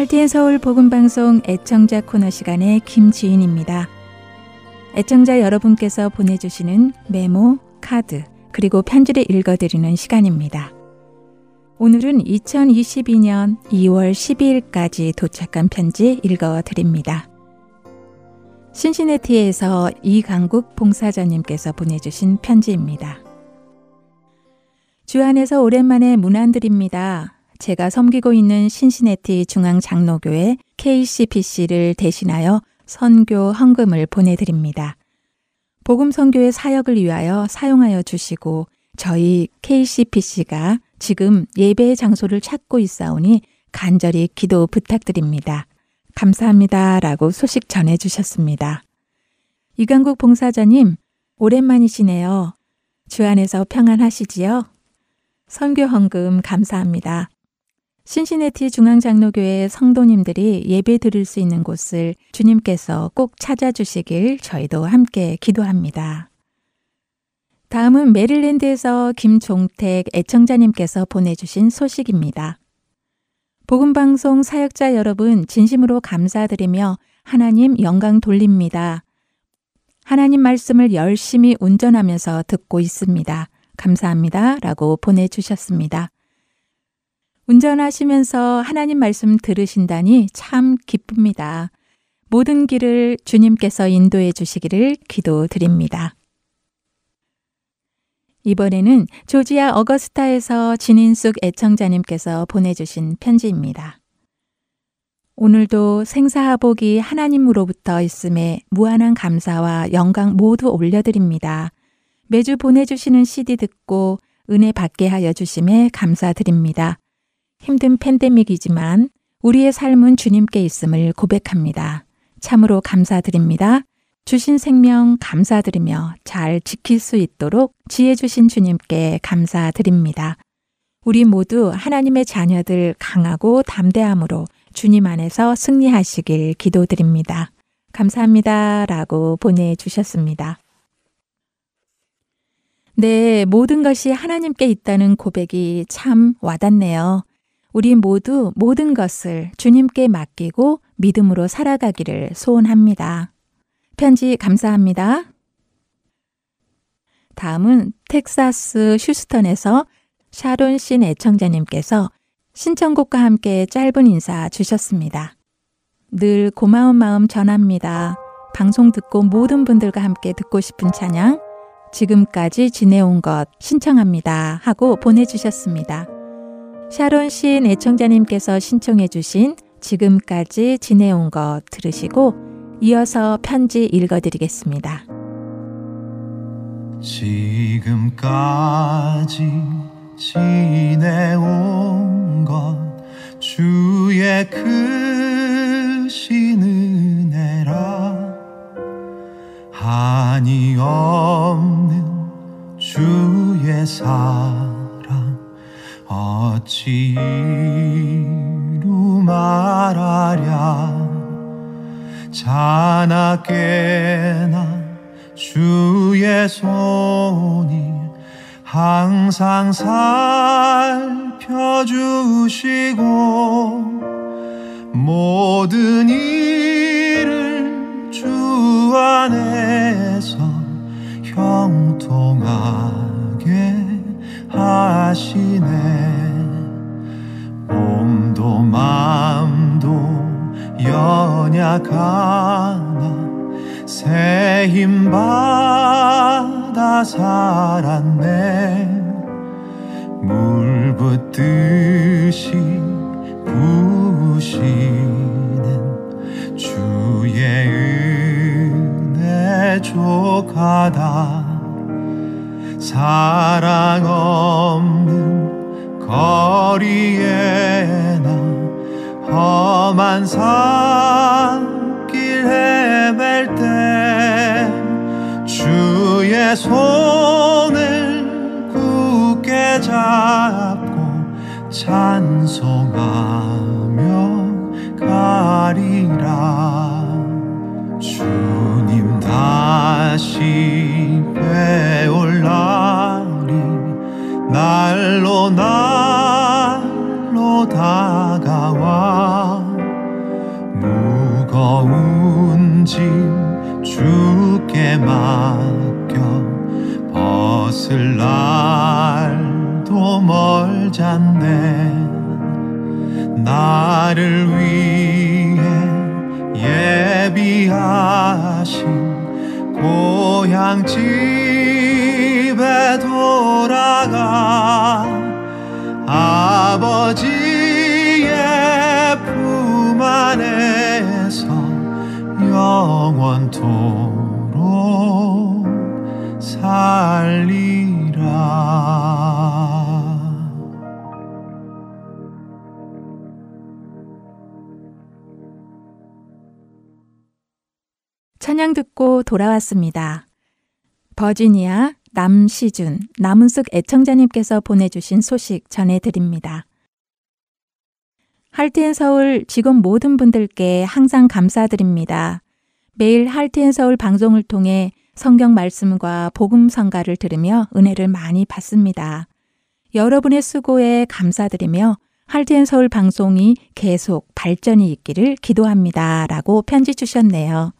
할티엔 서울 복음방송 애청자 코너 시간의 김지인입니다. 애청자 여러분께서 보내주시는 메모, 카드, 그리고 편지를 읽어드리는 시간입니다. 오늘은 2022년 2월 12일까지 도착한 편지 읽어드립니다. 신시내티에서 이강국 봉사자님께서 보내주신 편지입니다. 주 안에서 오랜만에 문안 드립니다. 제가 섬기고 있는 신시내티 중앙 장로교회 KCPC를 대신하여 선교 헌금을 보내드립니다. 복음 선교의 사역을 위하여 사용하여 주시고 저희 KCPC가 지금 예배의 장소를 찾고 있사오니 간절히 기도 부탁드립니다. 감사합니다. 라고 소식 전해 주셨습니다. 이강국 봉사자님, 오랜만이시네요. 주 안에서 평안하시지요? 선교 헌금 감사합니다. 신시내티 중앙장로교회 성도님들이 예배 드릴 수 있는 곳을 주님께서 꼭 찾아주시길 저희도 함께 기도합니다. 다음은 메릴랜드에서 김종택 애청자님께서 보내주신 소식입니다. 복음방송 사역자 여러분 진심으로 감사드리며 하나님 영광 돌립니다. 하나님 말씀을 열심히 운전하면서 듣고 있습니다. 감사합니다. 라고 보내주셨습니다. 운전하시면서 하나님 말씀 들으신다니 참 기쁩니다. 모든 길을 주님께서 인도해 주시기를 기도드립니다. 이번에는 조지아 어거스타에서 진인숙 애청자님께서 보내주신 편지입니다. 오늘도 생사하복이 하나님으로부터 있음에 무한한 감사와 영광 모두 올려드립니다. 매주 보내주시는 CD 듣고 은혜 받게 하여 주심에 감사드립니다. 힘든 팬데믹이지만 우리의 삶은 주님께 있음을 고백합니다. 참으로 감사드립니다. 주신 생명 감사드리며 잘 지킬 수 있도록 지혜 주신 주님께 감사드립니다. 우리 모두 하나님의 자녀들 강하고 담대함으로 주님 안에서 승리하시길 기도드립니다. 감사합니다. 라고 보내주셨습니다. 네, 모든 것이 하나님께 있다는 고백이 참 와닿네요. 우리 모두 모든 것을 주님께 맡기고 믿음으로 살아가기를 소원합니다. 편지 감사합니다. 다음은 텍사스 휴스턴에서 샤론 신 애청자님께서 신청곡과 함께 짧은 인사 주셨습니다. 늘 고마운 마음 전합니다. 방송 듣고 모든 분들과 함께 듣고 싶은 찬양, 지금까지 지내온 것 신청합니다. 하고 보내주셨습니다. 샤론 신 애청자님께서 신청해 주신 지금까지 지내온 것 들으시고 이어서 편지 읽어드리겠습니다. 지금까지 지내온 것 주의 크신 은혜라 한이 없는 주의 사랑 어찌 이루 말하랴? 자나 깨나 주의 손이 항상 살펴주시고 찬양 듣고 돌아왔습니다. 버지니아 남시준 남은숙 애청자님께서 보내주신 소식 전해드립니다. 할트앤 서울 직원 모든 분들께 항상 감사드립니다. 매일 할트앤 서울 방송을 통해 성경 말씀과 복음 성가를 들으며 은혜를 많이 받습니다. 여러분의 수고에 감사드리며 할트앤 서울 방송이 계속 발전이 있기를 기도합니다. 라고 편지 주셨네요.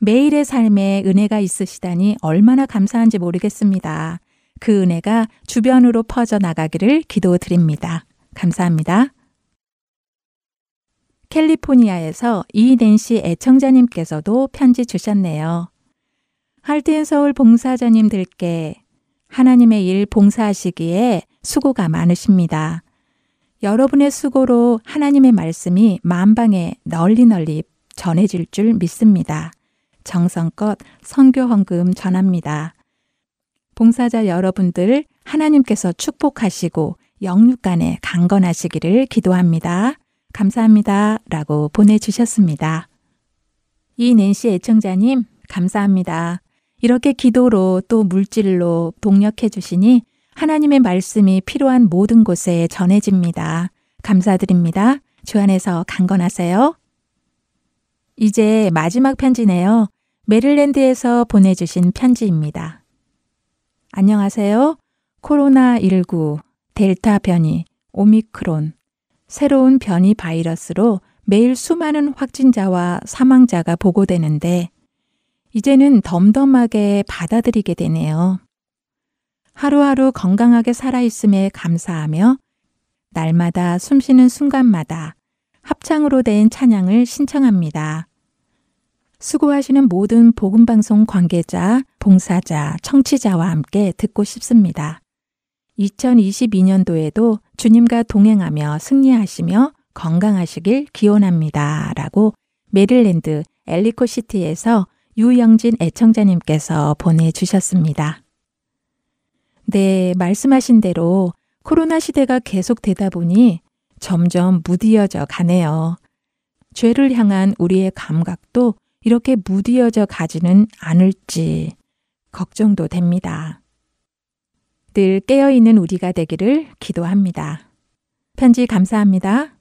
매일의 삶에 은혜가 있으시다니 얼마나 감사한지 모르겠습니다. 그 은혜가 주변으로 퍼져 나가기를 기도드립니다. 감사합니다. 캘리포니아에서 이낸시 애청자님께서도 편지 주셨네요. 할트앤 서울 봉사자님들께 하나님의 일 봉사하시기에 수고가 많으십니다. 여러분의 수고로 하나님의 말씀이 만방에 널리 널리 전해질 줄 믿습니다. 정성껏 선교 헌금 전합니다. 봉사자 여러분들 하나님께서 축복하시고 영육간에 강건하시기를 기도합니다. 감사합니다. 라고 보내주셨습니다. 이 낸시 애청자님, 감사합니다. 이렇게 기도로 또 물질로 동력해 주시니 하나님의 말씀이 필요한 모든 곳에 전해집니다. 감사드립니다. 주 안에서 강건하세요. 이제 마지막 편지네요. 메릴랜드에서 보내주신 편지입니다. 안녕하세요. 코로나19, 델타 변이, 오미크론, 새로운 변이 바이러스로 매일 수많은 확진자와 사망자가 보고되는데, 이제는 덤덤하게 받아들이게 되네요. 하루하루 건강하게 살아있음에 감사하며, 날마다 숨쉬는 순간마다 합창으로 된 찬양을 신청합니다. 수고하시는 모든 복음방송 관계자, 봉사자, 청취자와 함께 듣고 싶습니다. 2022년도에도 주님과 동행하며 승리하시며 건강하시길 기원합니다. 라고 메릴랜드 엘리코시티에서 유영진 애청자님께서 보내주셨습니다. 네, 말씀하신 대로 코로나 시대가 계속되다 보니 점점 무디어져 가네요. 죄를 향한 우리의 감각도 이렇게 무디어져 가지는 않을지 걱정도 됩니다. 늘 깨어있는 우리가 되기를 기도합니다. 편지 감사합니다.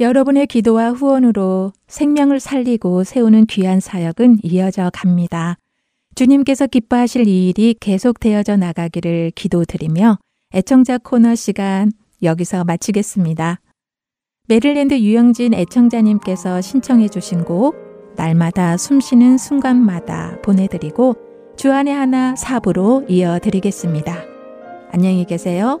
여러분의 기도와 후원으로 생명을 살리고 세우는 귀한 사역은 이어져 갑니다. 주님께서 기뻐하실 이 일이 계속되어져 나가기를 기도드리며 애청자 코너 시간 여기서 마치겠습니다. 메릴랜드 유영진 애청자님께서 신청해 주신 곡 날마다 숨쉬는 순간마다 보내드리고 주안의 하나 사부로 이어드리겠습니다. 안녕히 계세요.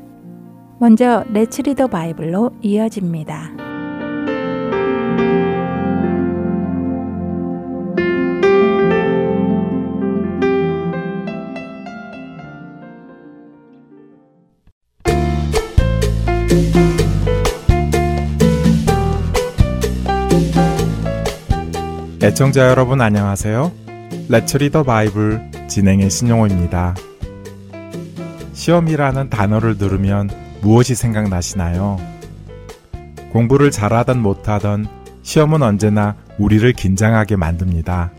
먼저 Let's Read the Bible로 이어집니다. 애청자 여러분 안녕하세요. Let's Read the Bible 진행의 신용호입니다. 시험이라는 단어를 들으면 무엇이 생각나시나요? 공부를 잘하든 못하든 시험은 언제나 우리를 긴장하게 만듭니다.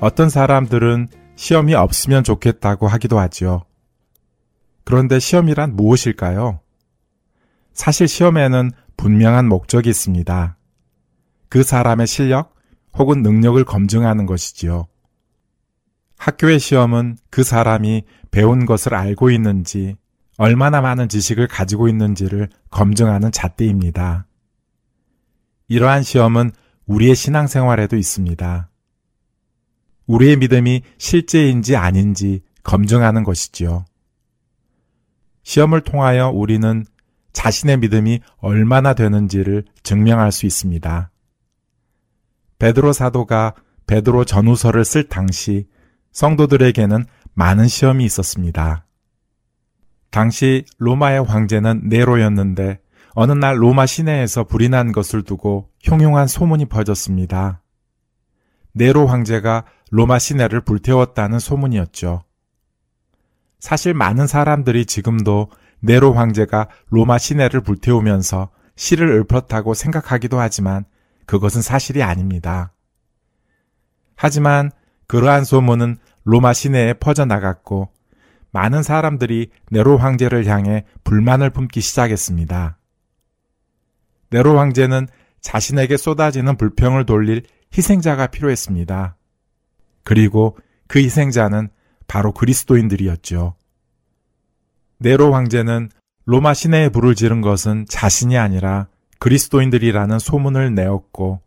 어떤 사람들은 시험이 없으면 좋겠다고 하기도 하지요. 그런데 시험이란 무엇일까요? 사실 시험에는 분명한 목적이 있습니다. 그 사람의 실력 혹은 능력을 검증하는 것이지요. 학교의 시험은 그 사람이 배운 것을 알고 있는지 얼마나 많은 지식을 가지고 있는지를 검증하는 잣대입니다. 이러한 시험은 우리의 신앙생활에도 있습니다. 우리의 믿음이 실제인지 아닌지 검증하는 것이지요. 시험을 통하여 우리는 자신의 믿음이 얼마나 되는지를 증명할 수 있습니다. 베드로 사도가 베드로 전후서를 쓸 당시 성도들에게는 많은 시험이 있었습니다. 당시 로마의 황제는 네로였는데 어느 날 로마 시내에서 불이 난 것을 두고 흉흉한 소문이 퍼졌습니다. 네로 황제가 로마 시내를 불태웠다는 소문이었죠. 사실 많은 사람들이 지금도 네로 황제가 로마 시내를 불태우면서 시를 읊었다고 생각하기도 하지만 그것은 사실이 아닙니다. 하지만 그러한 소문은 로마 시내에 퍼져나갔고 많은 사람들이 네로 황제를 향해 불만을 품기 시작했습니다. 네로 황제는 자신에게 쏟아지는 불평을 돌릴 희생자가 필요했습니다. 그리고 그 희생자는 바로 그리스도인들이었죠. 네로 황제는 로마 시내에 불을 지른 것은 자신이 아니라 그리스도인들이라는 소문을 내었고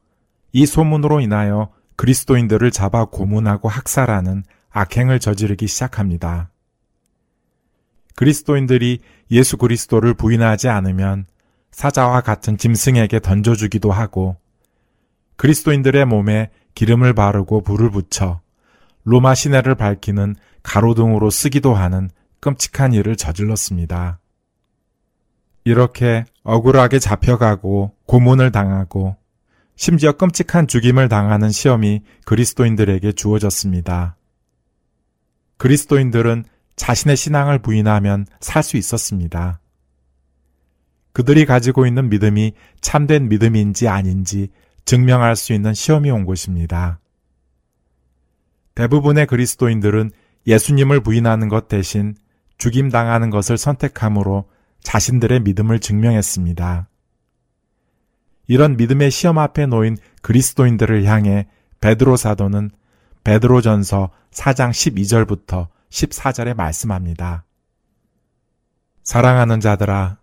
이 소문으로 인하여 그리스도인들을 잡아 고문하고 학살하는 악행을 저지르기 시작합니다. 그리스도인들이 예수 그리스도를 부인하지 않으면 사자와 같은 짐승에게 던져주기도 하고 그리스도인들의 몸에 기름을 바르고 불을 붙여 로마 시내를 밝히는 가로등으로 쓰기도 하는 끔찍한 일을 저질렀습니다. 이렇게 억울하게 잡혀가고 고문을 당하고 심지어 끔찍한 죽임을 당하는 시험이 그리스도인들에게 주어졌습니다. 그리스도인들은 자신의 신앙을 부인하면 살 수 있었습니다. 그들이 가지고 있는 믿음이 참된 믿음인지 아닌지 증명할 수 있는 시험이 온 것입니다. 대부분의 그리스도인들은 예수님을 부인하는 것 대신 죽임당하는 것을 선택함으로 자신들의 믿음을 증명했습니다. 이런 믿음의 시험 앞에 놓인 그리스도인들을 향해 베드로 사도는 베드로전서 4장 12절부터 14절에 말씀합니다. 사랑하는 자들아,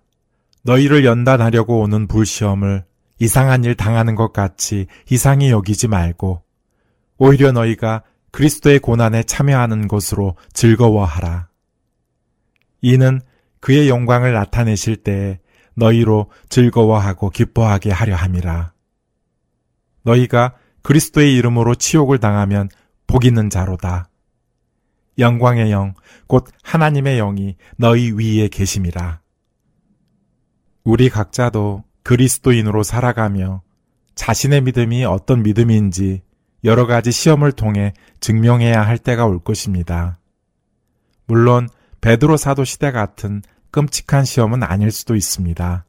너희를 연단하려고 오는 불시험을 이상한 일 당하는 것 같이 이상히 여기지 말고, 오히려 너희가 그리스도의 고난에 참여하는 것으로 즐거워하라. 이는 그의 영광을 나타내실 때에 너희로 즐거워하고 기뻐하게 하려 함이라. 너희가 그리스도의 이름으로 치욕을 당하면 복 있는 자로다. 영광의 영, 곧 하나님의 영이 너희 위에 계심이라. 우리 각자도 그리스도인으로 살아가며 자신의 믿음이 어떤 믿음인지 여러 가지 시험을 통해 증명해야 할 때가 올 것입니다. 물론 베드로 사도 시대 같은 끔찍한 시험은 아닐 수도 있습니다.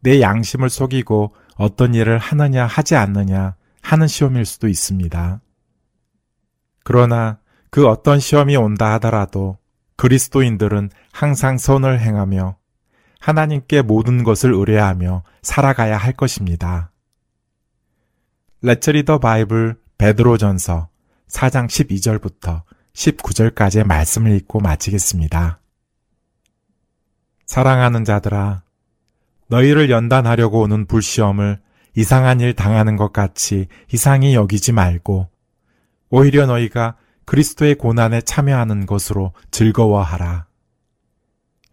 내 양심을 속이고 어떤 일을 하느냐 하지 않느냐 하는 시험일 수도 있습니다. 그러나 그 어떤 시험이 온다 하더라도 그리스도인들은 항상 선을 행하며 하나님께 모든 것을 의뢰하며 살아가야 할 것입니다. 레츠리더 바이블 베드로전서 4장 12절부터 19절까지의 말씀을 읽고 마치겠습니다. 사랑하는 자들아, 너희를 연단하려고 오는 불시험을 이상한 일 당하는 것 같이 이상히 여기지 말고, 오히려 너희가 그리스도의 고난에 참여하는 것으로 즐거워하라.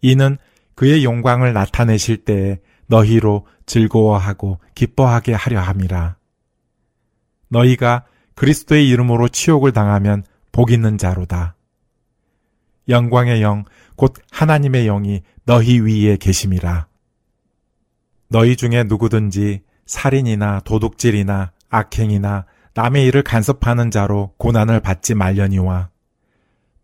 이는 그의 영광을 나타내실 때에 너희로 즐거워하고 기뻐하게 하려 함이라. 너희가 그리스도의 이름으로 치욕을 당하면 복 있는 자로다. 영광의 영, 곧 하나님의 영이 너희 위에 계심이라. 너희 중에 누구든지 살인이나 도둑질이나 악행이나 남의 일을 간섭하는 자로 고난을 받지 말려니와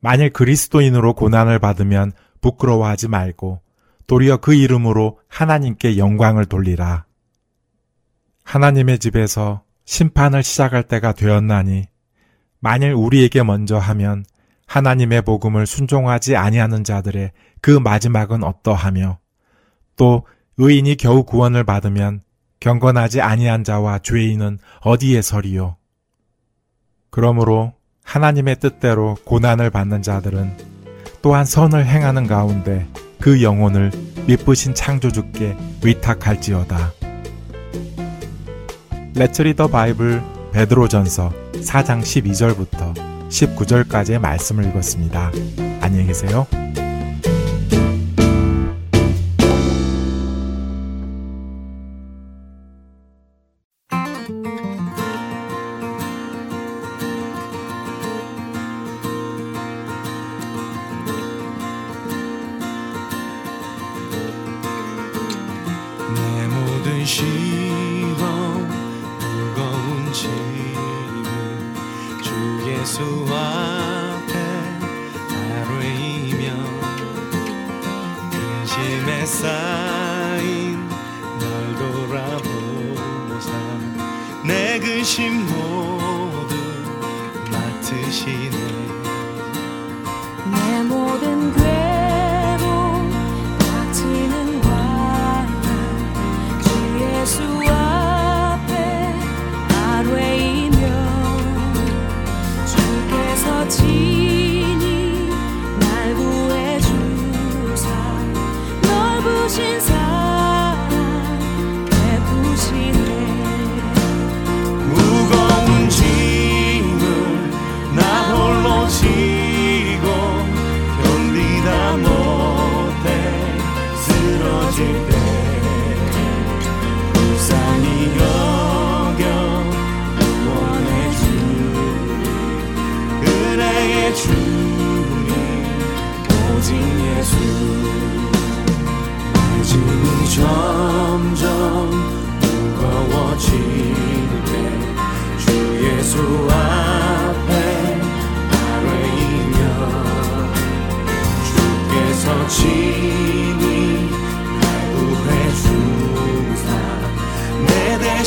만일 그리스도인으로 고난을 받으면 부끄러워하지 말고 도리어 그 이름으로 하나님께 영광을 돌리라. 하나님의 집에서 심판을 시작할 때가 되었나니 만일 우리에게 먼저 하면 하나님의 복음을 순종하지 아니하는 자들의 그 마지막은 어떠하며 또 의인이 겨우 구원을 받으면 경건하지 아니한 자와 죄인은 어디에 서리요? 그러므로 하나님의 뜻대로 고난을 받는 자들은 또한 선을 행하는 가운데 그 영혼을 미쁘신 창조주께 위탁할지어다. 레츠 리더 바이블 베드로전서 4장 12절부터 19절까지의 말씀을 읽었습니다. 안녕히 계세요.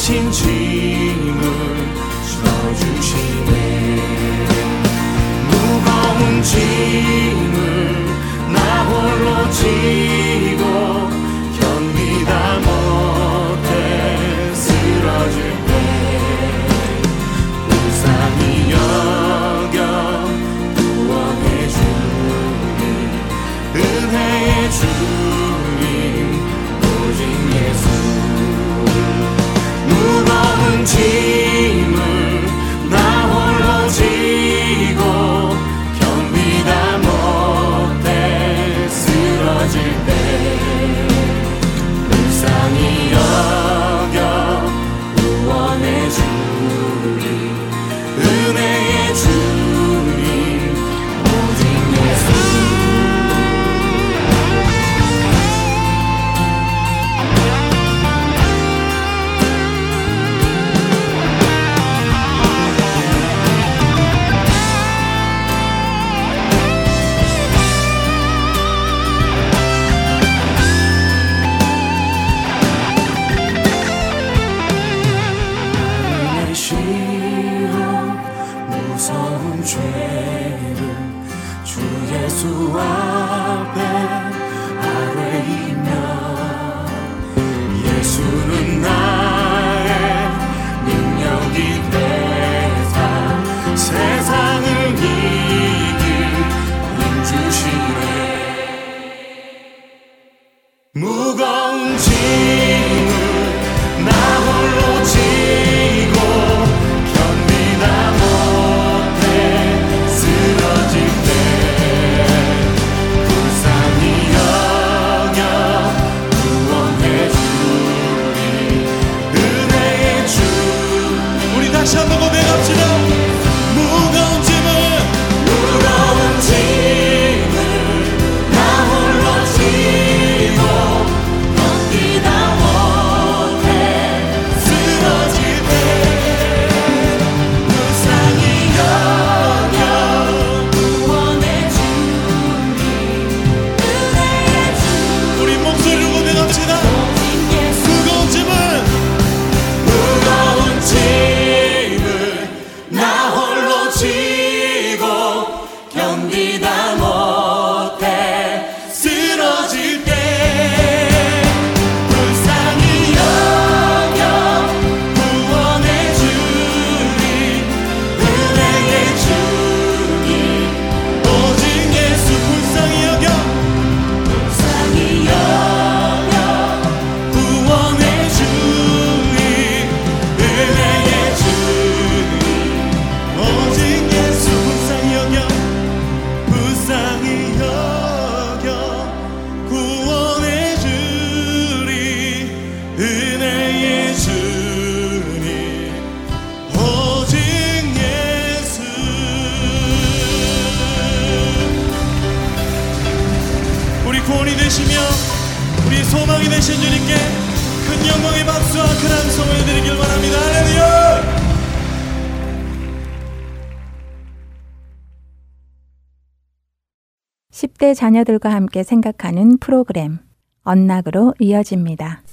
내 대신 짐을 져 자녀들과 함께 생각하는 프로그램 언락으로 이어집니다.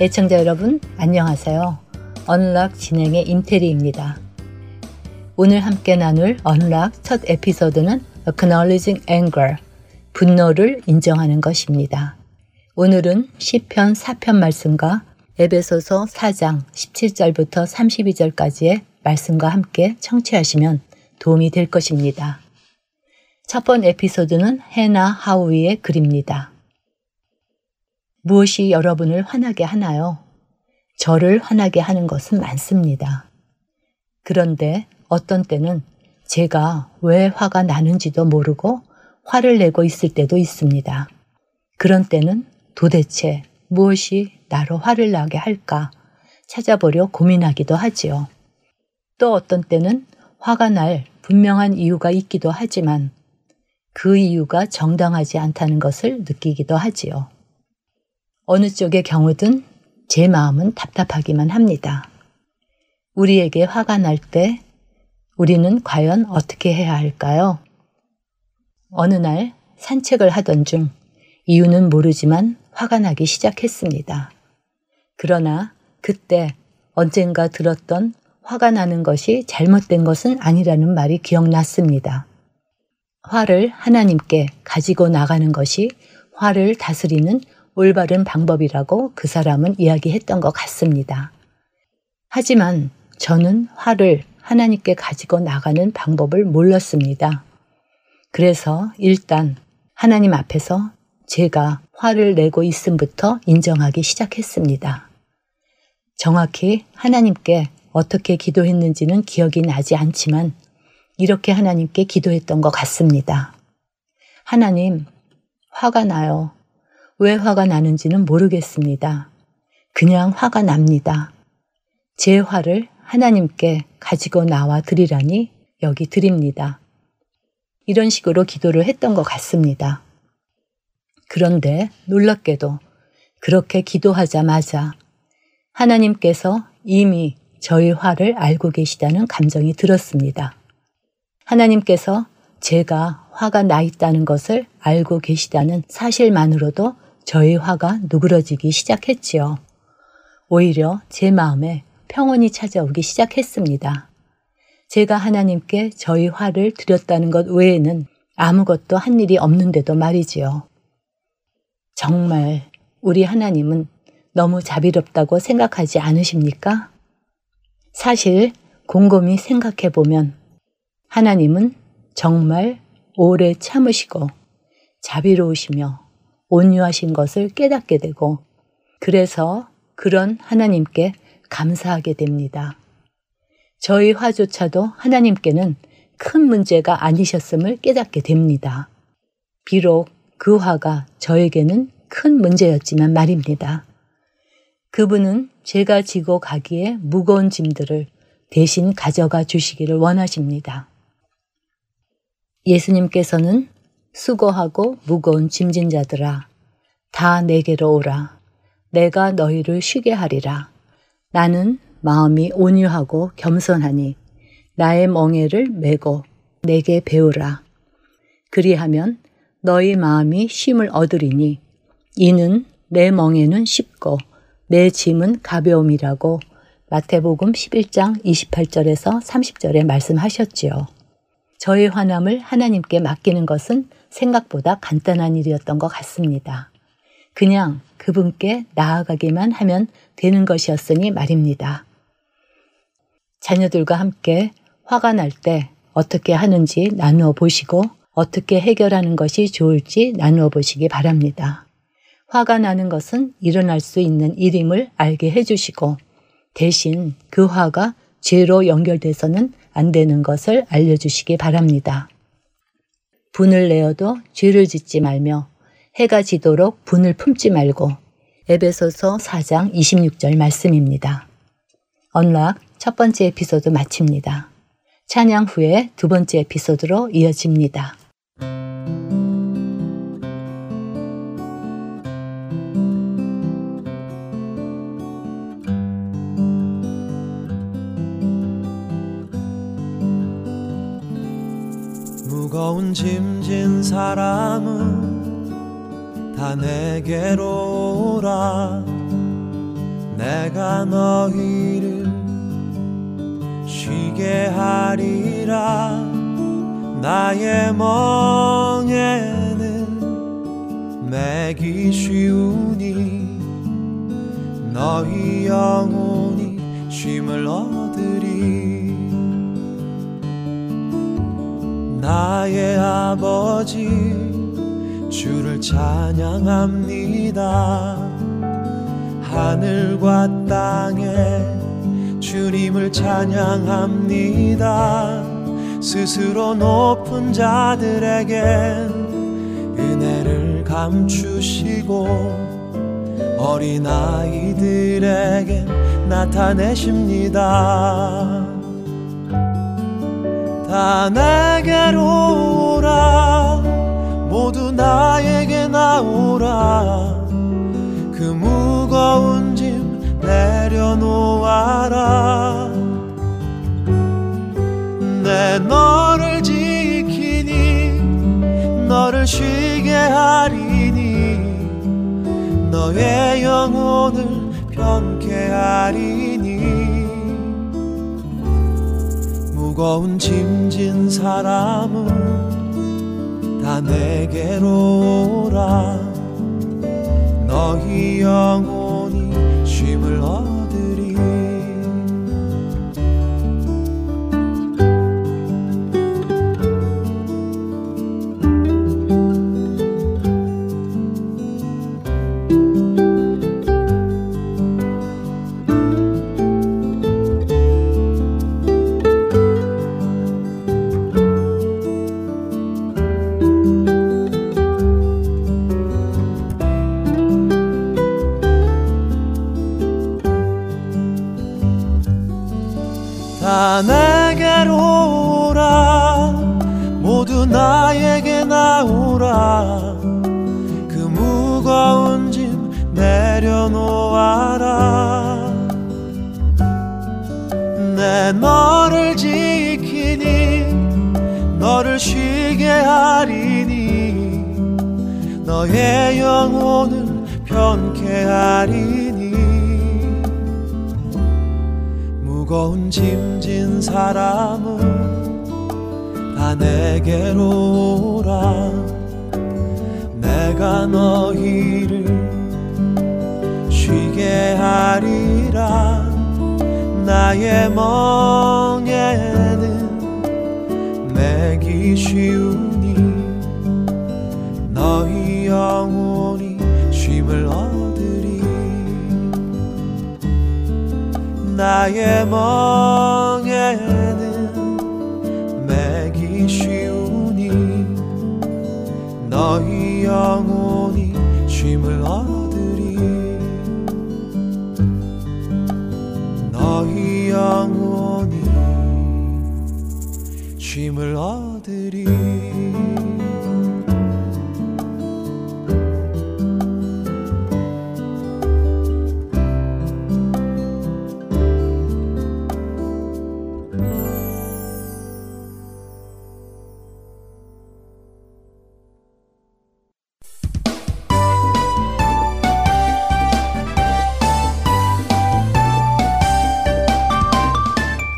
애청자 여러분, 안녕하세요. 언락 진행의 임태리입니다. 오늘 함께 나눌 언락 첫 에피소드는 Acknowledging Anger, 분노를 인정하는 것입니다. 오늘은 시편 4편 말씀과 에베소서 4장 17절부터 32절까지의 말씀과 함께 청취하시면 도움이 될 것입니다. 첫 번 에피소드는 해나 하우이의 글입니다. 무엇이 여러분을 화나게 하나요? 저를 화나게 하는 것은 많습니다. 그런데 어떤 때는 제가 왜 화가 나는지도 모르고 화를 내고 있을 때도 있습니다. 그런 때는 도대체 무엇이 나로 화를 나게 할까 찾아보려 고민하기도 하지요. 또 어떤 때는 화가 날 분명한 이유가 있기도 하지만 그 이유가 정당하지 않다는 것을 느끼기도 하지요. 어느 쪽의 경우든 제 마음은 답답하기만 합니다. 우리에게 화가 날 때 우리는 과연 어떻게 해야 할까요? 어느 날 산책을 하던 중 이유는 모르지만 화가 나기 시작했습니다. 그러나 그때 언젠가 들었던 화가 나는 것이 잘못된 것은 아니라는 말이 기억났습니다. 화를 하나님께 가지고 나가는 것이 화를 다스리는 올바른 방법이라고 그 사람은 이야기했던 것 같습니다. 하지만 저는 화를 하나님께 가지고 나가는 방법을 몰랐습니다. 그래서 일단 하나님 앞에서 제가 화를 내고 있음부터 인정하기 시작했습니다. 정확히 하나님께 어떻게 기도했는지는 기억이 나지 않지만 이렇게 하나님께 기도했던 것 같습니다. 하나님, 화가 나요. 왜 화가 나는지는 모르겠습니다. 그냥 화가 납니다. 제 화를 하나님께 가지고 나와 드리라니 여기 드립니다. 이런 식으로 기도를 했던 것 같습니다. 그런데 놀랍게도 그렇게 기도하자마자 하나님께서 이미 저희 화를 알고 계시다는 감정이 들었습니다. 하나님께서 제가 화가 나 있다는 것을 알고 계시다는 사실만으로도 저희 화가 누그러지기 시작했지요. 오히려 제 마음에 평온이 찾아오기 시작했습니다. 제가 하나님께 저희 화를 드렸다는 것 외에는 아무것도 한 일이 없는데도 말이지요. 정말 우리 하나님은 너무 자비롭다고 생각하지 않으십니까? 사실 곰곰이 생각해 보면 하나님은 정말 오래 참으시고 자비로우시며 온유하신 것을 깨닫게 되고 그래서 그런 하나님께 감사하게 됩니다. 저희 화조차도 하나님께는 큰 문제가 아니셨음을 깨닫게 됩니다. 비록 그 화가 저에게는 큰 문제였지만 말입니다. 그분은 제가 지고 가기에 무거운 짐들을 대신 가져가 주시기를 원하십니다. 예수님께서는 수고하고 무거운 짐진 자들아 다 내게로 오라. 내가 너희를 쉬게 하리라. 나는 마음이 온유하고 겸손하니 나의 멍에를 메고 내게 배우라. 그리하면 너희 마음이 쉼을 얻으리니 이는 내 멍에는 쉽고 내 짐은 가벼움이라고 마태복음 11장 28절에서 30절에 말씀하셨지요. 저의 화남을 하나님께 맡기는 것은 생각보다 간단한 일이었던 것 같습니다. 그냥 그분께 나아가기만 하면 되는 것이었으니 말입니다. 자녀들과 함께 화가 날 때 어떻게 하는지 나누어 보시고 어떻게 해결하는 것이 좋을지 나누어 보시기 바랍니다. 화가 나는 것은 일어날 수 있는 일임을 알게 해주시고 대신 그 화가 죄로 연결돼서는 안 되는 것을 알려주시기 바랍니다. 분을 내어도 죄를 짓지 말며 해가 지도록 분을 품지 말고 에베소서 4장 26절 말씀입니다. 언락 첫 번째 에피소드 마칩니다. 찬양 후에 두 번째 에피소드로 이어집니다. 무거운 짐진 사람은 다 내게로 오라. 내가 너희를 쉬게 하리라. 나의 멍에는 매기 쉬우니 너희 영혼이 쉼을 얻으리 나의 아버지 주를 찬양합니다. 하늘과 땅에 주님을 찬양합니다. 스스로 높은 자들에게 은혜를 감추시고 어린아이들에게 나타내십니다 다 내게로 오라. 모두 나에게 나오라. 그 무거운 짐 내려놓아라. 내 너를 지키니 너를 쉬게 하리니 너의 영혼을 편케 하리니 무거운 짐진 사람은 다 내게로 오라. 너희 영혼 내게로 오라. 내가 너희를 쉬게 하리라. 나의 멍에는 매기 쉬우니 너희 영혼이 쉼을 얻으리. 나의 멍에는 너희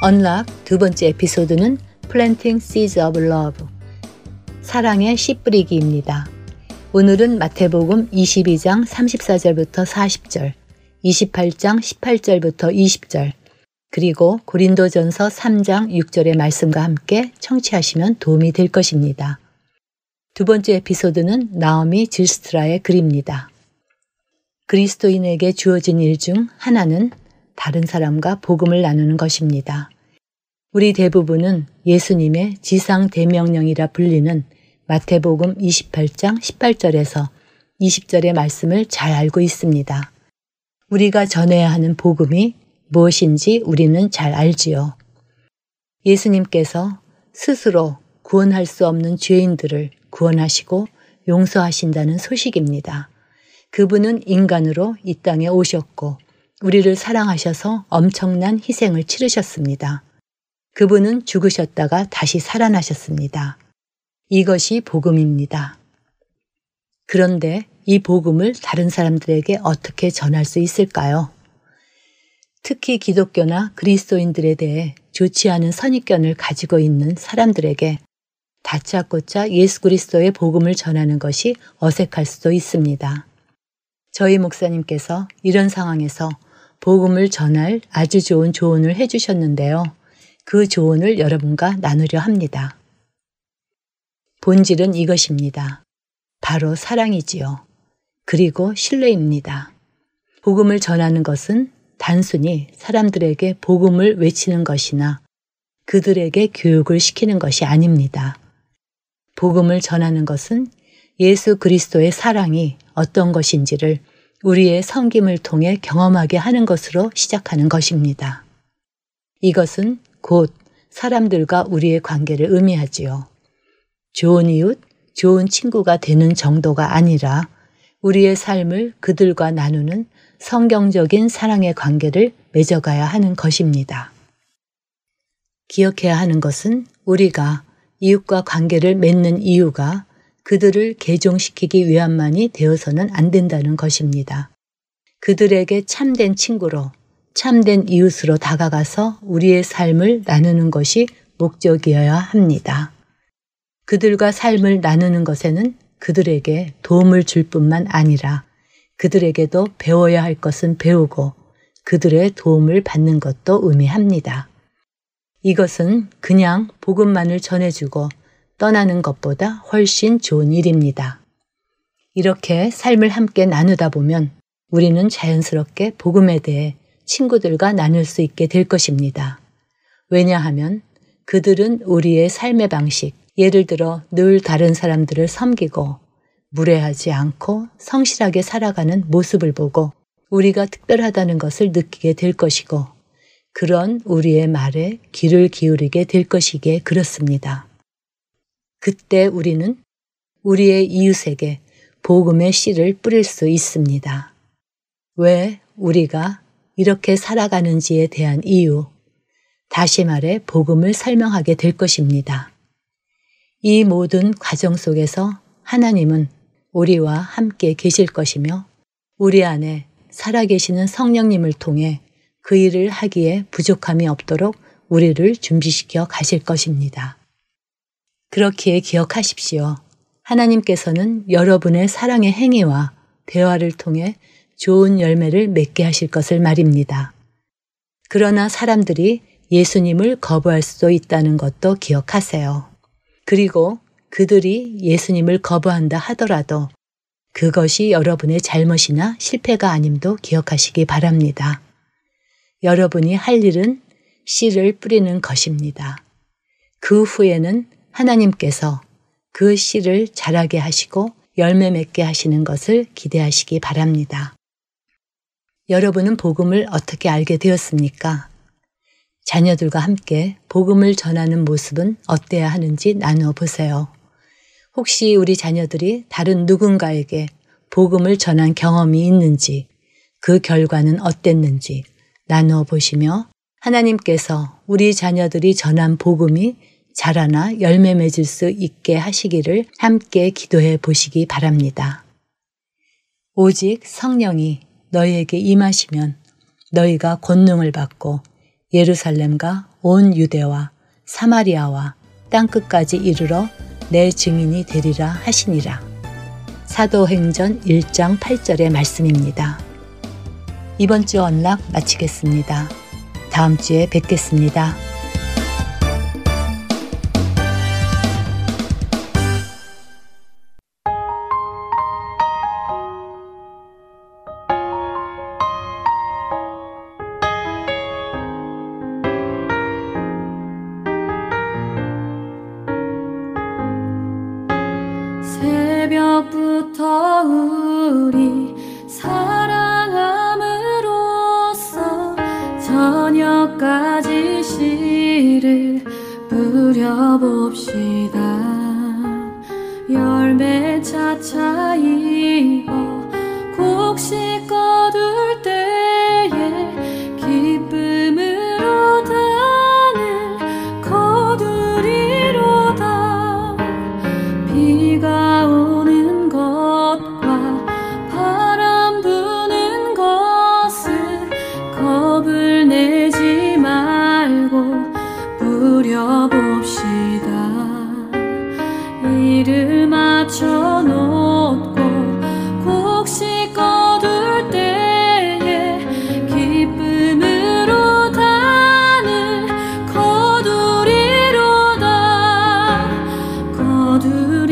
언락 두 번째 에피소드는 Planting Seeds of Love 사랑의 씨 뿌리기입니다. 오늘은 마태복음 22장 34절부터 40절, 28장 18절부터 20절, 그리고 고린도전서 3장 6절의 말씀과 함께 청취하시면 도움이 될 것입니다. 두 번째 에피소드는 나오미 질스트라의 글입니다. 그리스도인에게 주어진 일 중 하나는 다른 사람과 복음을 나누는 것입니다. 우리 대부분은 예수님의 지상 대명령이라 불리는 마태복음 28장 18절에서 20절의 말씀을 잘 알고 있습니다. 우리가 전해야 하는 복음이 무엇인지 우리는 잘 알지요. 예수님께서 스스로 구원할 수 없는 죄인들을 구원하시고 용서하신다는 소식입니다. 그분은 인간으로 이 땅에 오셨고 우리를 사랑하셔서 엄청난 희생을 치르셨습니다. 그분은 죽으셨다가 다시 살아나셨습니다. 이것이 복음입니다. 그런데 이 복음을 다른 사람들에게 어떻게 전할 수 있을까요? 특히 기독교나 그리스도인들에 대해 좋지 않은 선입견을 가지고 있는 사람들에게 다짜고짜 예수 그리스도의 복음을 전하는 것이 어색할 수도 있습니다. 저희 목사님께서 이런 상황에서 복음을 전할 아주 좋은 조언을 해주셨는데요. 그 조언을 여러분과 나누려 합니다. 본질은 이것입니다. 바로 사랑이지요. 그리고 신뢰입니다. 복음을 전하는 것은 단순히 사람들에게 복음을 외치는 것이나 그들에게 교육을 시키는 것이 아닙니다. 복음을 전하는 것은 예수 그리스도의 사랑이 어떤 것인지를 우리의 섬김을 통해 경험하게 하는 것으로 시작하는 것입니다. 이것은 곧 사람들과 우리의 관계를 의미하지요. 좋은 이웃, 좋은 친구가 되는 정도가 아니라 우리의 삶을 그들과 나누는 성경적인 사랑의 관계를 맺어가야 하는 것입니다. 기억해야 하는 것은 우리가 이웃과 관계를 맺는 이유가 그들을 개종시키기 위함만이 되어서는 안 된다는 것입니다. 그들에게 참된 친구로, 참된 이웃으로 다가가서 우리의 삶을 나누는 것이 목적이어야 합니다. 그들과 삶을 나누는 것에는 그들에게 도움을 줄 뿐만 아니라 그들에게도 배워야 할 것은 배우고 그들의 도움을 받는 것도 의미합니다. 이것은 그냥 복음만을 전해주고 떠나는 것보다 훨씬 좋은 일입니다. 이렇게 삶을 함께 나누다 보면 우리는 자연스럽게 복음에 대해 친구들과 나눌 수 있게 될 것입니다. 왜냐하면 그들은 우리의 삶의 방식, 예를 들어 늘 다른 사람들을 섬기고 무례하지 않고 성실하게 살아가는 모습을 보고 우리가 특별하다는 것을 느끼게 될 것이고 그런 우리의 말에 귀를 기울이게 될 것이기에 그렇습니다. 그때 우리는 우리의 이웃에게 복음의 씨를 뿌릴 수 있습니다. 왜 우리가 이렇게 살아가는지에 대한 이유, 다시 말해 복음을 설명하게 될 것입니다. 이 모든 과정 속에서 하나님은 우리와 함께 계실 것이며 우리 안에 살아계시는 성령님을 통해 그 일을 하기에 부족함이 없도록 우리를 준비시켜 가실 것입니다. 그렇기에 기억하십시오. 하나님께서는 여러분의 사랑의 행위와 대화를 통해 좋은 열매를 맺게 하실 것을 말입니다. 그러나 사람들이 예수님을 거부할 수도 있다는 것도 기억하세요. 그리고 그들이 예수님을 거부한다 하더라도 그것이 여러분의 잘못이나 실패가 아님도 기억하시기 바랍니다. 여러분이 할 일은 씨를 뿌리는 것입니다. 그 후에는 하나님께서 그 씨를 자라게 하시고 열매 맺게 하시는 것을 기대하시기 바랍니다. 여러분은 복음을 어떻게 알게 되었습니까? 자녀들과 함께 복음을 전하는 모습은 어때야 하는지 나누어 보세요. 혹시 우리 자녀들이 다른 누군가에게 복음을 전한 경험이 있는지 그 결과는 어땠는지 나누어 보시며 하나님께서 우리 자녀들이 전한 복음이 자라나 열매 맺을 수 있게 하시기를 함께 기도해 보시기 바랍니다. 오직 성령이 너희에게 임하시면 너희가 권능을 받고 예루살렘과 온 유대와 사마리아와 땅끝까지 이르러 내 증인이 되리라 하시니라. 사도행전 1장 8절의 말씀입니다. 이번 주 언락 마치겠습니다. 다음 주에 뵙겠습니다. 거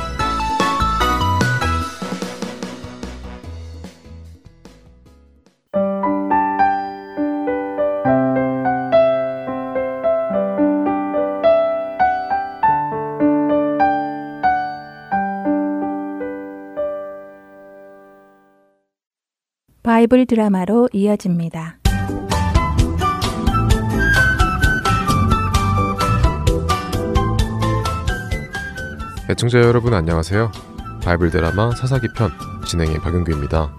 바이블 드라마로 이어집니다. 애청자 여러분 안녕하세요. 바이블 드라마 사사기 편 진행의 박윤규입니다.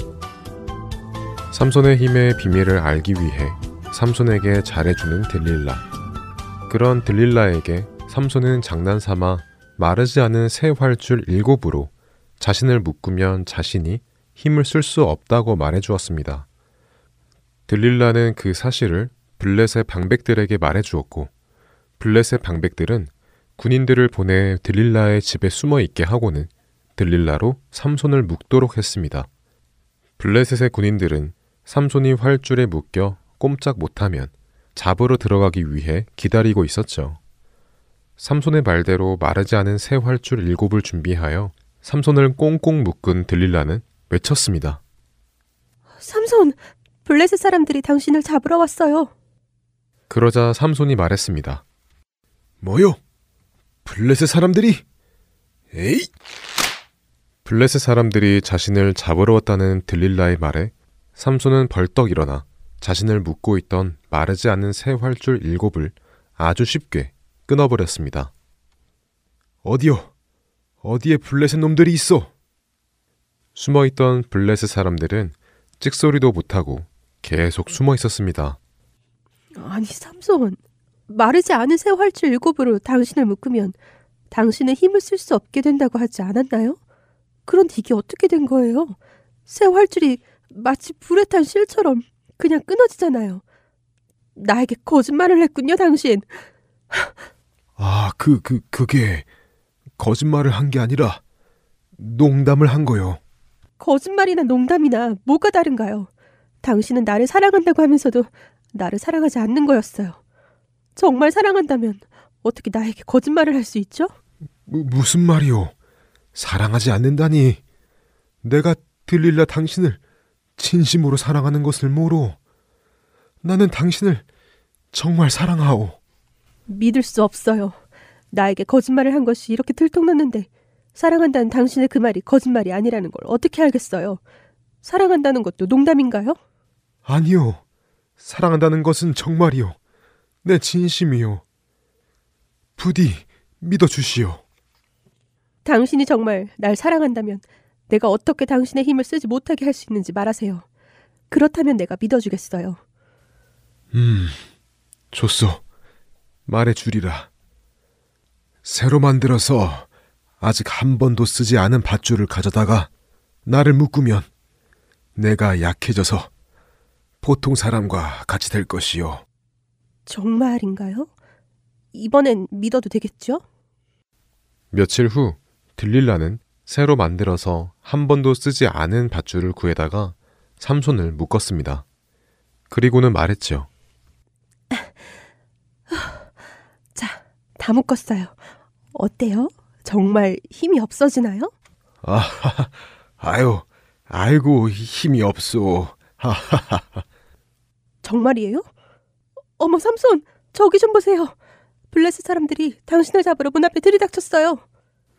삼손의 힘의 비밀을 알기 위해 삼손에게 잘해주는 들릴라. 그런 들릴라에게 삼손은 장난삼아 마르지 않은 새 활줄 일곱으로 자신을 묶으면 자신이 힘을 쓸 수 없다고 말해 주었습니다. 들릴라는 그 사실을 블렛의 방백들에게 말해 주었고 블렛의 방백들은 군인들을 보내 들릴라의 집에 숨어 있게 하고는 들릴라로 삼손을 묶도록 했습니다. 블레셋의 군인들은 삼손이 활줄에 묶여 꼼짝 못하면 잡으러 들어가기 위해 기다리고 있었죠. 삼손의 말대로 마르지 않은 새 활줄 일곱을 준비하여 삼손을 꽁꽁 묶은 들릴라는 외쳤습니다. 삼손, 블레셋 사람들이 당신을 잡으러 왔어요. 그러자 삼손이 말했습니다. 뭐요? 블레셋 사람들이? 에이! 블레셋 사람들이 자신을 잡으러 왔다는 들릴라의 말에 삼손은 벌떡 일어나 자신을 묶고 있던 마르지 않은 새 활줄 일곱을 아주 쉽게 끊어버렸습니다. 어디요? 어디에 블레셋 놈들이 있어? 숨어있던 블레셋 사람들은 찍소리도 못하고 계속 숨어 있었습니다. 아니 삼손 마르지 않은 새 활줄 일곱으로 당신을 묶으면 당신은 힘을 쓸 수 없게 된다고 하지 않았나요? 그런데 이게 어떻게 된 거예요? 새 활줄이 마치 불에 탄 실처럼 그냥 끊어지잖아요. 나에게 거짓말을 했군요, 당신. 아, 그, 그, 그게 거짓말을 한 게 아니라 농담을 한 거요. 거짓말이나 농담이나 뭐가 다른가요? 당신은 나를 사랑한다고 하면서도 나를 사랑하지 않는 거였어요. 정말 사랑한다면 어떻게 나에게 거짓말을 할 수 있죠? 무, 무슨 말이오? 사랑하지 않는다니. 내가 들릴라 당신을 진심으로 사랑하는 것을 모르. 나는 당신을 정말 사랑하오. 믿을 수 없어요. 나에게 거짓말을 한 것이 이렇게 들통났는데 사랑한다는 당신의 그 말이 거짓말이 아니라는 걸 어떻게 알겠어요? 사랑한다는 것도 농담인가요? 아니요. 사랑한다는 것은 정말이요. 내 진심이요. 부디 믿어주시오. 당신이 정말 날 사랑한다면 내가 어떻게 당신의 힘을 쓰지 못하게 할 수 있는지 말하세요. 그렇다면 내가 믿어주겠어요. 음, 좋소. 말해주리라. 새로 만들어서 아직 한 번도 쓰지 않은 밧줄을 가져다가 나를 묶으면 내가 약해져서 보통 사람과 같이 될 것이요. 정말인가요? 이번엔 믿어도 되겠죠? 며칠 후 들릴라는 새로 만들어서 한 번도 쓰지 않은 밧줄을 구해다가 삼손을 묶었습니다. 그리고는 말했죠. 자, 다 묶었어요. 어때요? 정말 힘이 없어지나요? 아, 아유, 아이고 힘이 없소. 하하하. 정말이에요? 어머 삼손, 저기 좀 보세요. 블레스 사람들이 당신을 잡으러 문 앞에 들이닥쳤어요.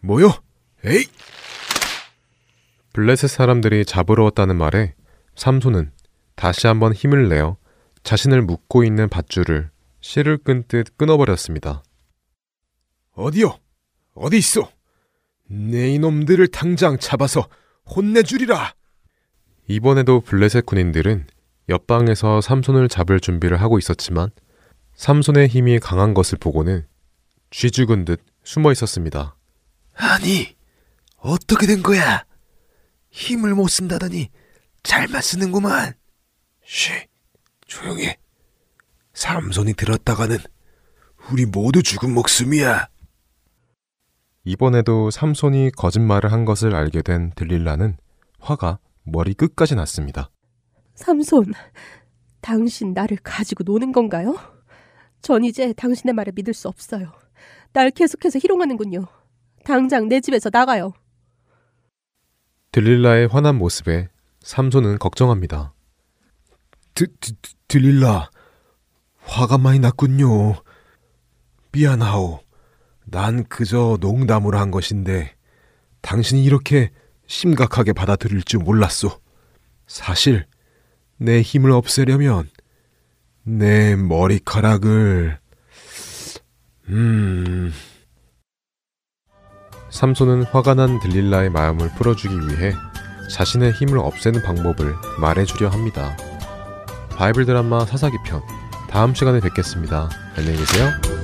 뭐요? 에이! 블레셋 사람들이 잡으러 왔다는 말에 삼손은 다시 한번 힘을 내어 자신을 묶고 있는 밧줄을 실을 끈 듯 끊어버렸습니다. 어디요? 어디 있어? 내 이놈들을 당장 잡아서 혼내주리라! 이번에도 블레셋 군인들은 옆방에서 삼손을 잡을 준비를 하고 있었지만 삼손의 힘이 강한 것을 보고는 쥐 죽은 듯 숨어 있었습니다. 아니, 어떻게 된 거야? 힘을 못 쓴다더니 잘만 쓰는구만. 쉬, 조용히. 삼손이 들었다가는 우리 모두 죽은 목숨이야. 이번에도 삼손이 거짓말을 한 것을 알게 된 들릴라는 화가 머리 끝까지 났습니다. 삼손, 당신 나를 가지고 노는 건가요? 전 이제 당신의 말을 믿을 수 없어요. 날 계속해서 희롱하는군요. 당장 내 집에서 나가요. 들릴라의 화난 모습에 삼손은 걱정합니다. 드, 드, 드, 들릴라, 화가 많이 났군요. 미안하오. 난 그저 농담으로 한 것인데 당신이 이렇게 심각하게 받아들일 줄 몰랐소. 사실 내 힘을 없애려면 내 머리카락을 음 삼손은 화가 난 들릴라의 마음을 풀어주기 위해 자신의 힘을 없애는 방법을 말해주려 합니다. 바이블 드라마 사사기 편 다음 시간에 뵙겠습니다. 안녕히 계세요.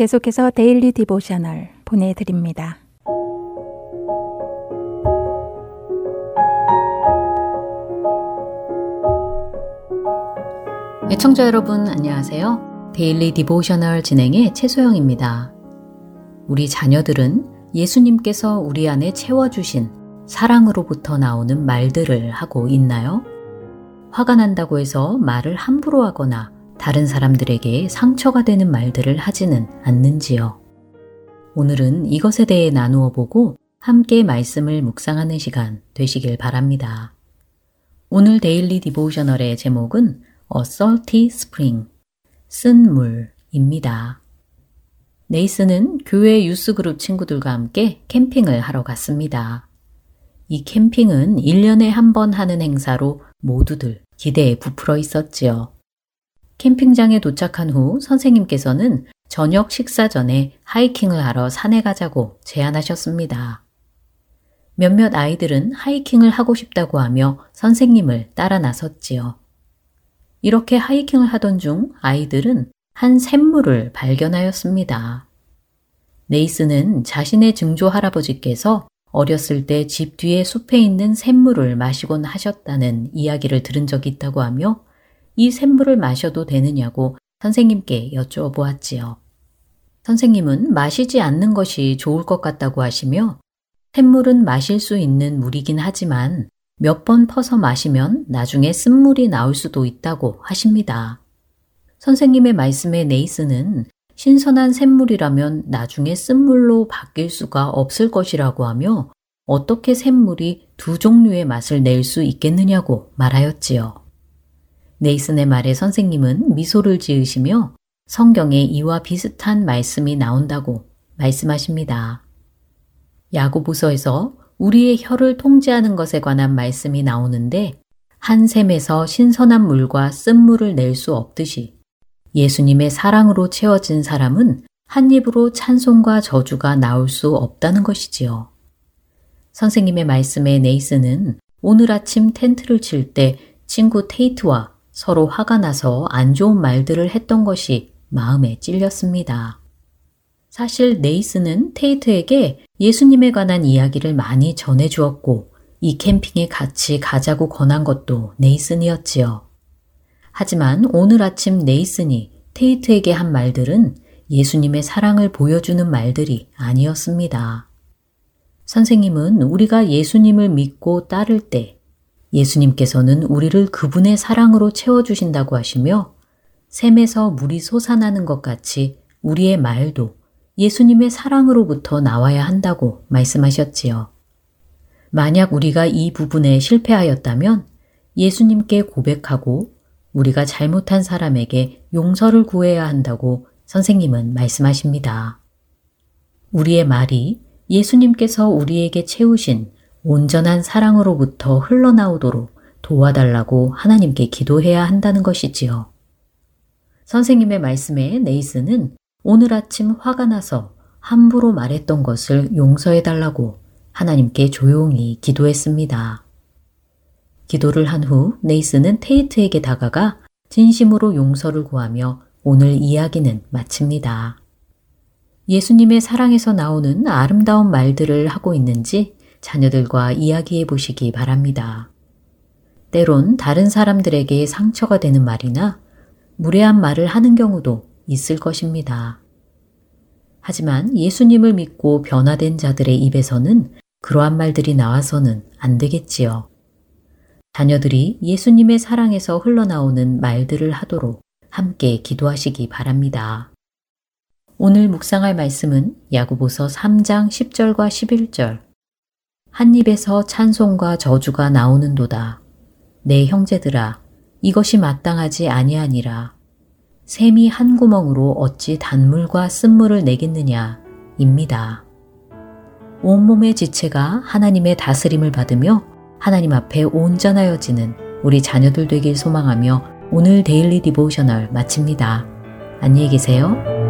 계속해서 Daily Devotional 보내드립니다. 애청자 여러분 안녕하세요. Daily Devotional 진행의 최소영입니다. 우리 자녀들은 예수님께서 우리 안에 채워주신 사랑으로부터 나오는 말들을 하고 있나요? 화가 난다고 해서 말을 함부로 하거나 다른 사람들에게 상처가 되는 말들을 하지는 않는지요. 오늘은 이것에 대해 나누어 보고 함께 말씀을 묵상하는 시간 되시길 바랍니다. 오늘 Daily Devotional의 제목은 A Salty Spring, 쓴 물입니다. 네이스는 교회 youth group 친구들과 함께 캠핑을 하러 갔습니다. 이 캠핑은 1년에 한 번 하는 행사로 모두들 기대에 부풀어 있었지요. 캠핑장에 도착한 후 선생님께서는 저녁 식사 전에 하이킹을 하러 산에 가자고 제안하셨습니다. 몇몇 아이들은 하이킹을 하고 싶다고 하며 선생님을 따라 나섰지요. 이렇게 하이킹을 하던 중 아이들은 한 샘물을 발견하였습니다. 네이스는 자신의 증조 할아버지께서 어렸을 때 집 뒤에 숲에 있는 샘물을 마시곤 하셨다는 이야기를 들은 적이 있다고 하며 이 샘물을 마셔도 되느냐고 선생님께 여쭈어 보았지요. 선생님은 마시지 않는 것이 좋을 것 같다고 하시며 샘물은 마실 수 있는 물이긴 하지만 몇 번 퍼서 마시면 나중에 쓴물이 나올 수도 있다고 하십니다. 선생님의 말씀에 네이스는 신선한 샘물이라면 나중에 쓴물로 바뀔 수가 없을 것이라고 하며 어떻게 샘물이 두 종류의 맛을 낼 수 있겠느냐고 말하였지요. 네이슨의 말에 선생님은 미소를 지으시며 성경에 이와 비슷한 말씀이 나온다고 말씀하십니다. 야고보서에서 우리의 혀를 통제하는 것에 관한 말씀이 나오는데 한 샘에서 신선한 물과 쓴물을 낼 수 없듯이 예수님의 사랑으로 채워진 사람은 한 입으로 찬송과 저주가 나올 수 없다는 것이지요. 선생님의 말씀에 네이스는 오늘 아침 텐트를 칠 때 친구 테이트와 서로 화가 나서 안 좋은 말들을 했던 것이 마음에 찔렸습니다. 사실 네이스는 테이트에게 예수님에 관한 이야기를 많이 전해 주었고 이 캠핑에 같이 가자고 권한 것도 네이슨이었지요. 하지만 오늘 아침 네이슨이 테이트에게 한 말들은 예수님의 사랑을 보여주는 말들이 아니었습니다. 선생님은 우리가 예수님을 믿고 따를 때 예수님께서는 우리를 그분의 사랑으로 채워주신다고 하시며 샘에서 물이 솟아나는 것 같이 우리의 말도 예수님의 사랑으로부터 나와야 한다고 말씀하셨지요. 만약 우리가 이 부분에 실패하였다면 예수님께 고백하고 우리가 잘못한 사람에게 용서를 구해야 한다고 선생님은 말씀하십니다. 우리의 말이 예수님께서 우리에게 채우신 온전한 사랑으로부터 흘러나오도록 도와달라고 하나님께 기도해야 한다는 것이지요. 선생님의 말씀에 네이스는 오늘 아침 화가 나서 함부로 말했던 것을 용서해달라고 하나님께 조용히 기도했습니다. 기도를 한 후 네이스는 테이트에게 다가가 진심으로 용서를 구하며 오늘 이야기는 마칩니다. 예수님의 사랑에서 나오는 아름다운 말들을 하고 있는지 자녀들과 이야기해 보시기 바랍니다. 때론 다른 사람들에게 상처가 되는 말이나 무례한 말을 하는 경우도 있을 것입니다. 하지만 예수님을 믿고 변화된 자들의 입에서는 그러한 말들이 나와서는 안 되겠지요. 자녀들이 예수님의 사랑에서 흘러나오는 말들을 하도록 함께 기도하시기 바랍니다. 오늘 묵상할 말씀은 야구보서 3장 10절과 11절. 한 입에서 찬송과 저주가 나오는도다. 내 형제들아, 이것이 마땅하지 아니하니라. 샘이 한 구멍으로 어찌 단물과 쓴물을 내겠느냐, 입니다. 온몸의 지체가 하나님의 다스림을 받으며 하나님 앞에 온전하여지는 우리 자녀들 되길 소망하며 오늘 데일리 디보셔널 마칩니다. 안녕히 계세요.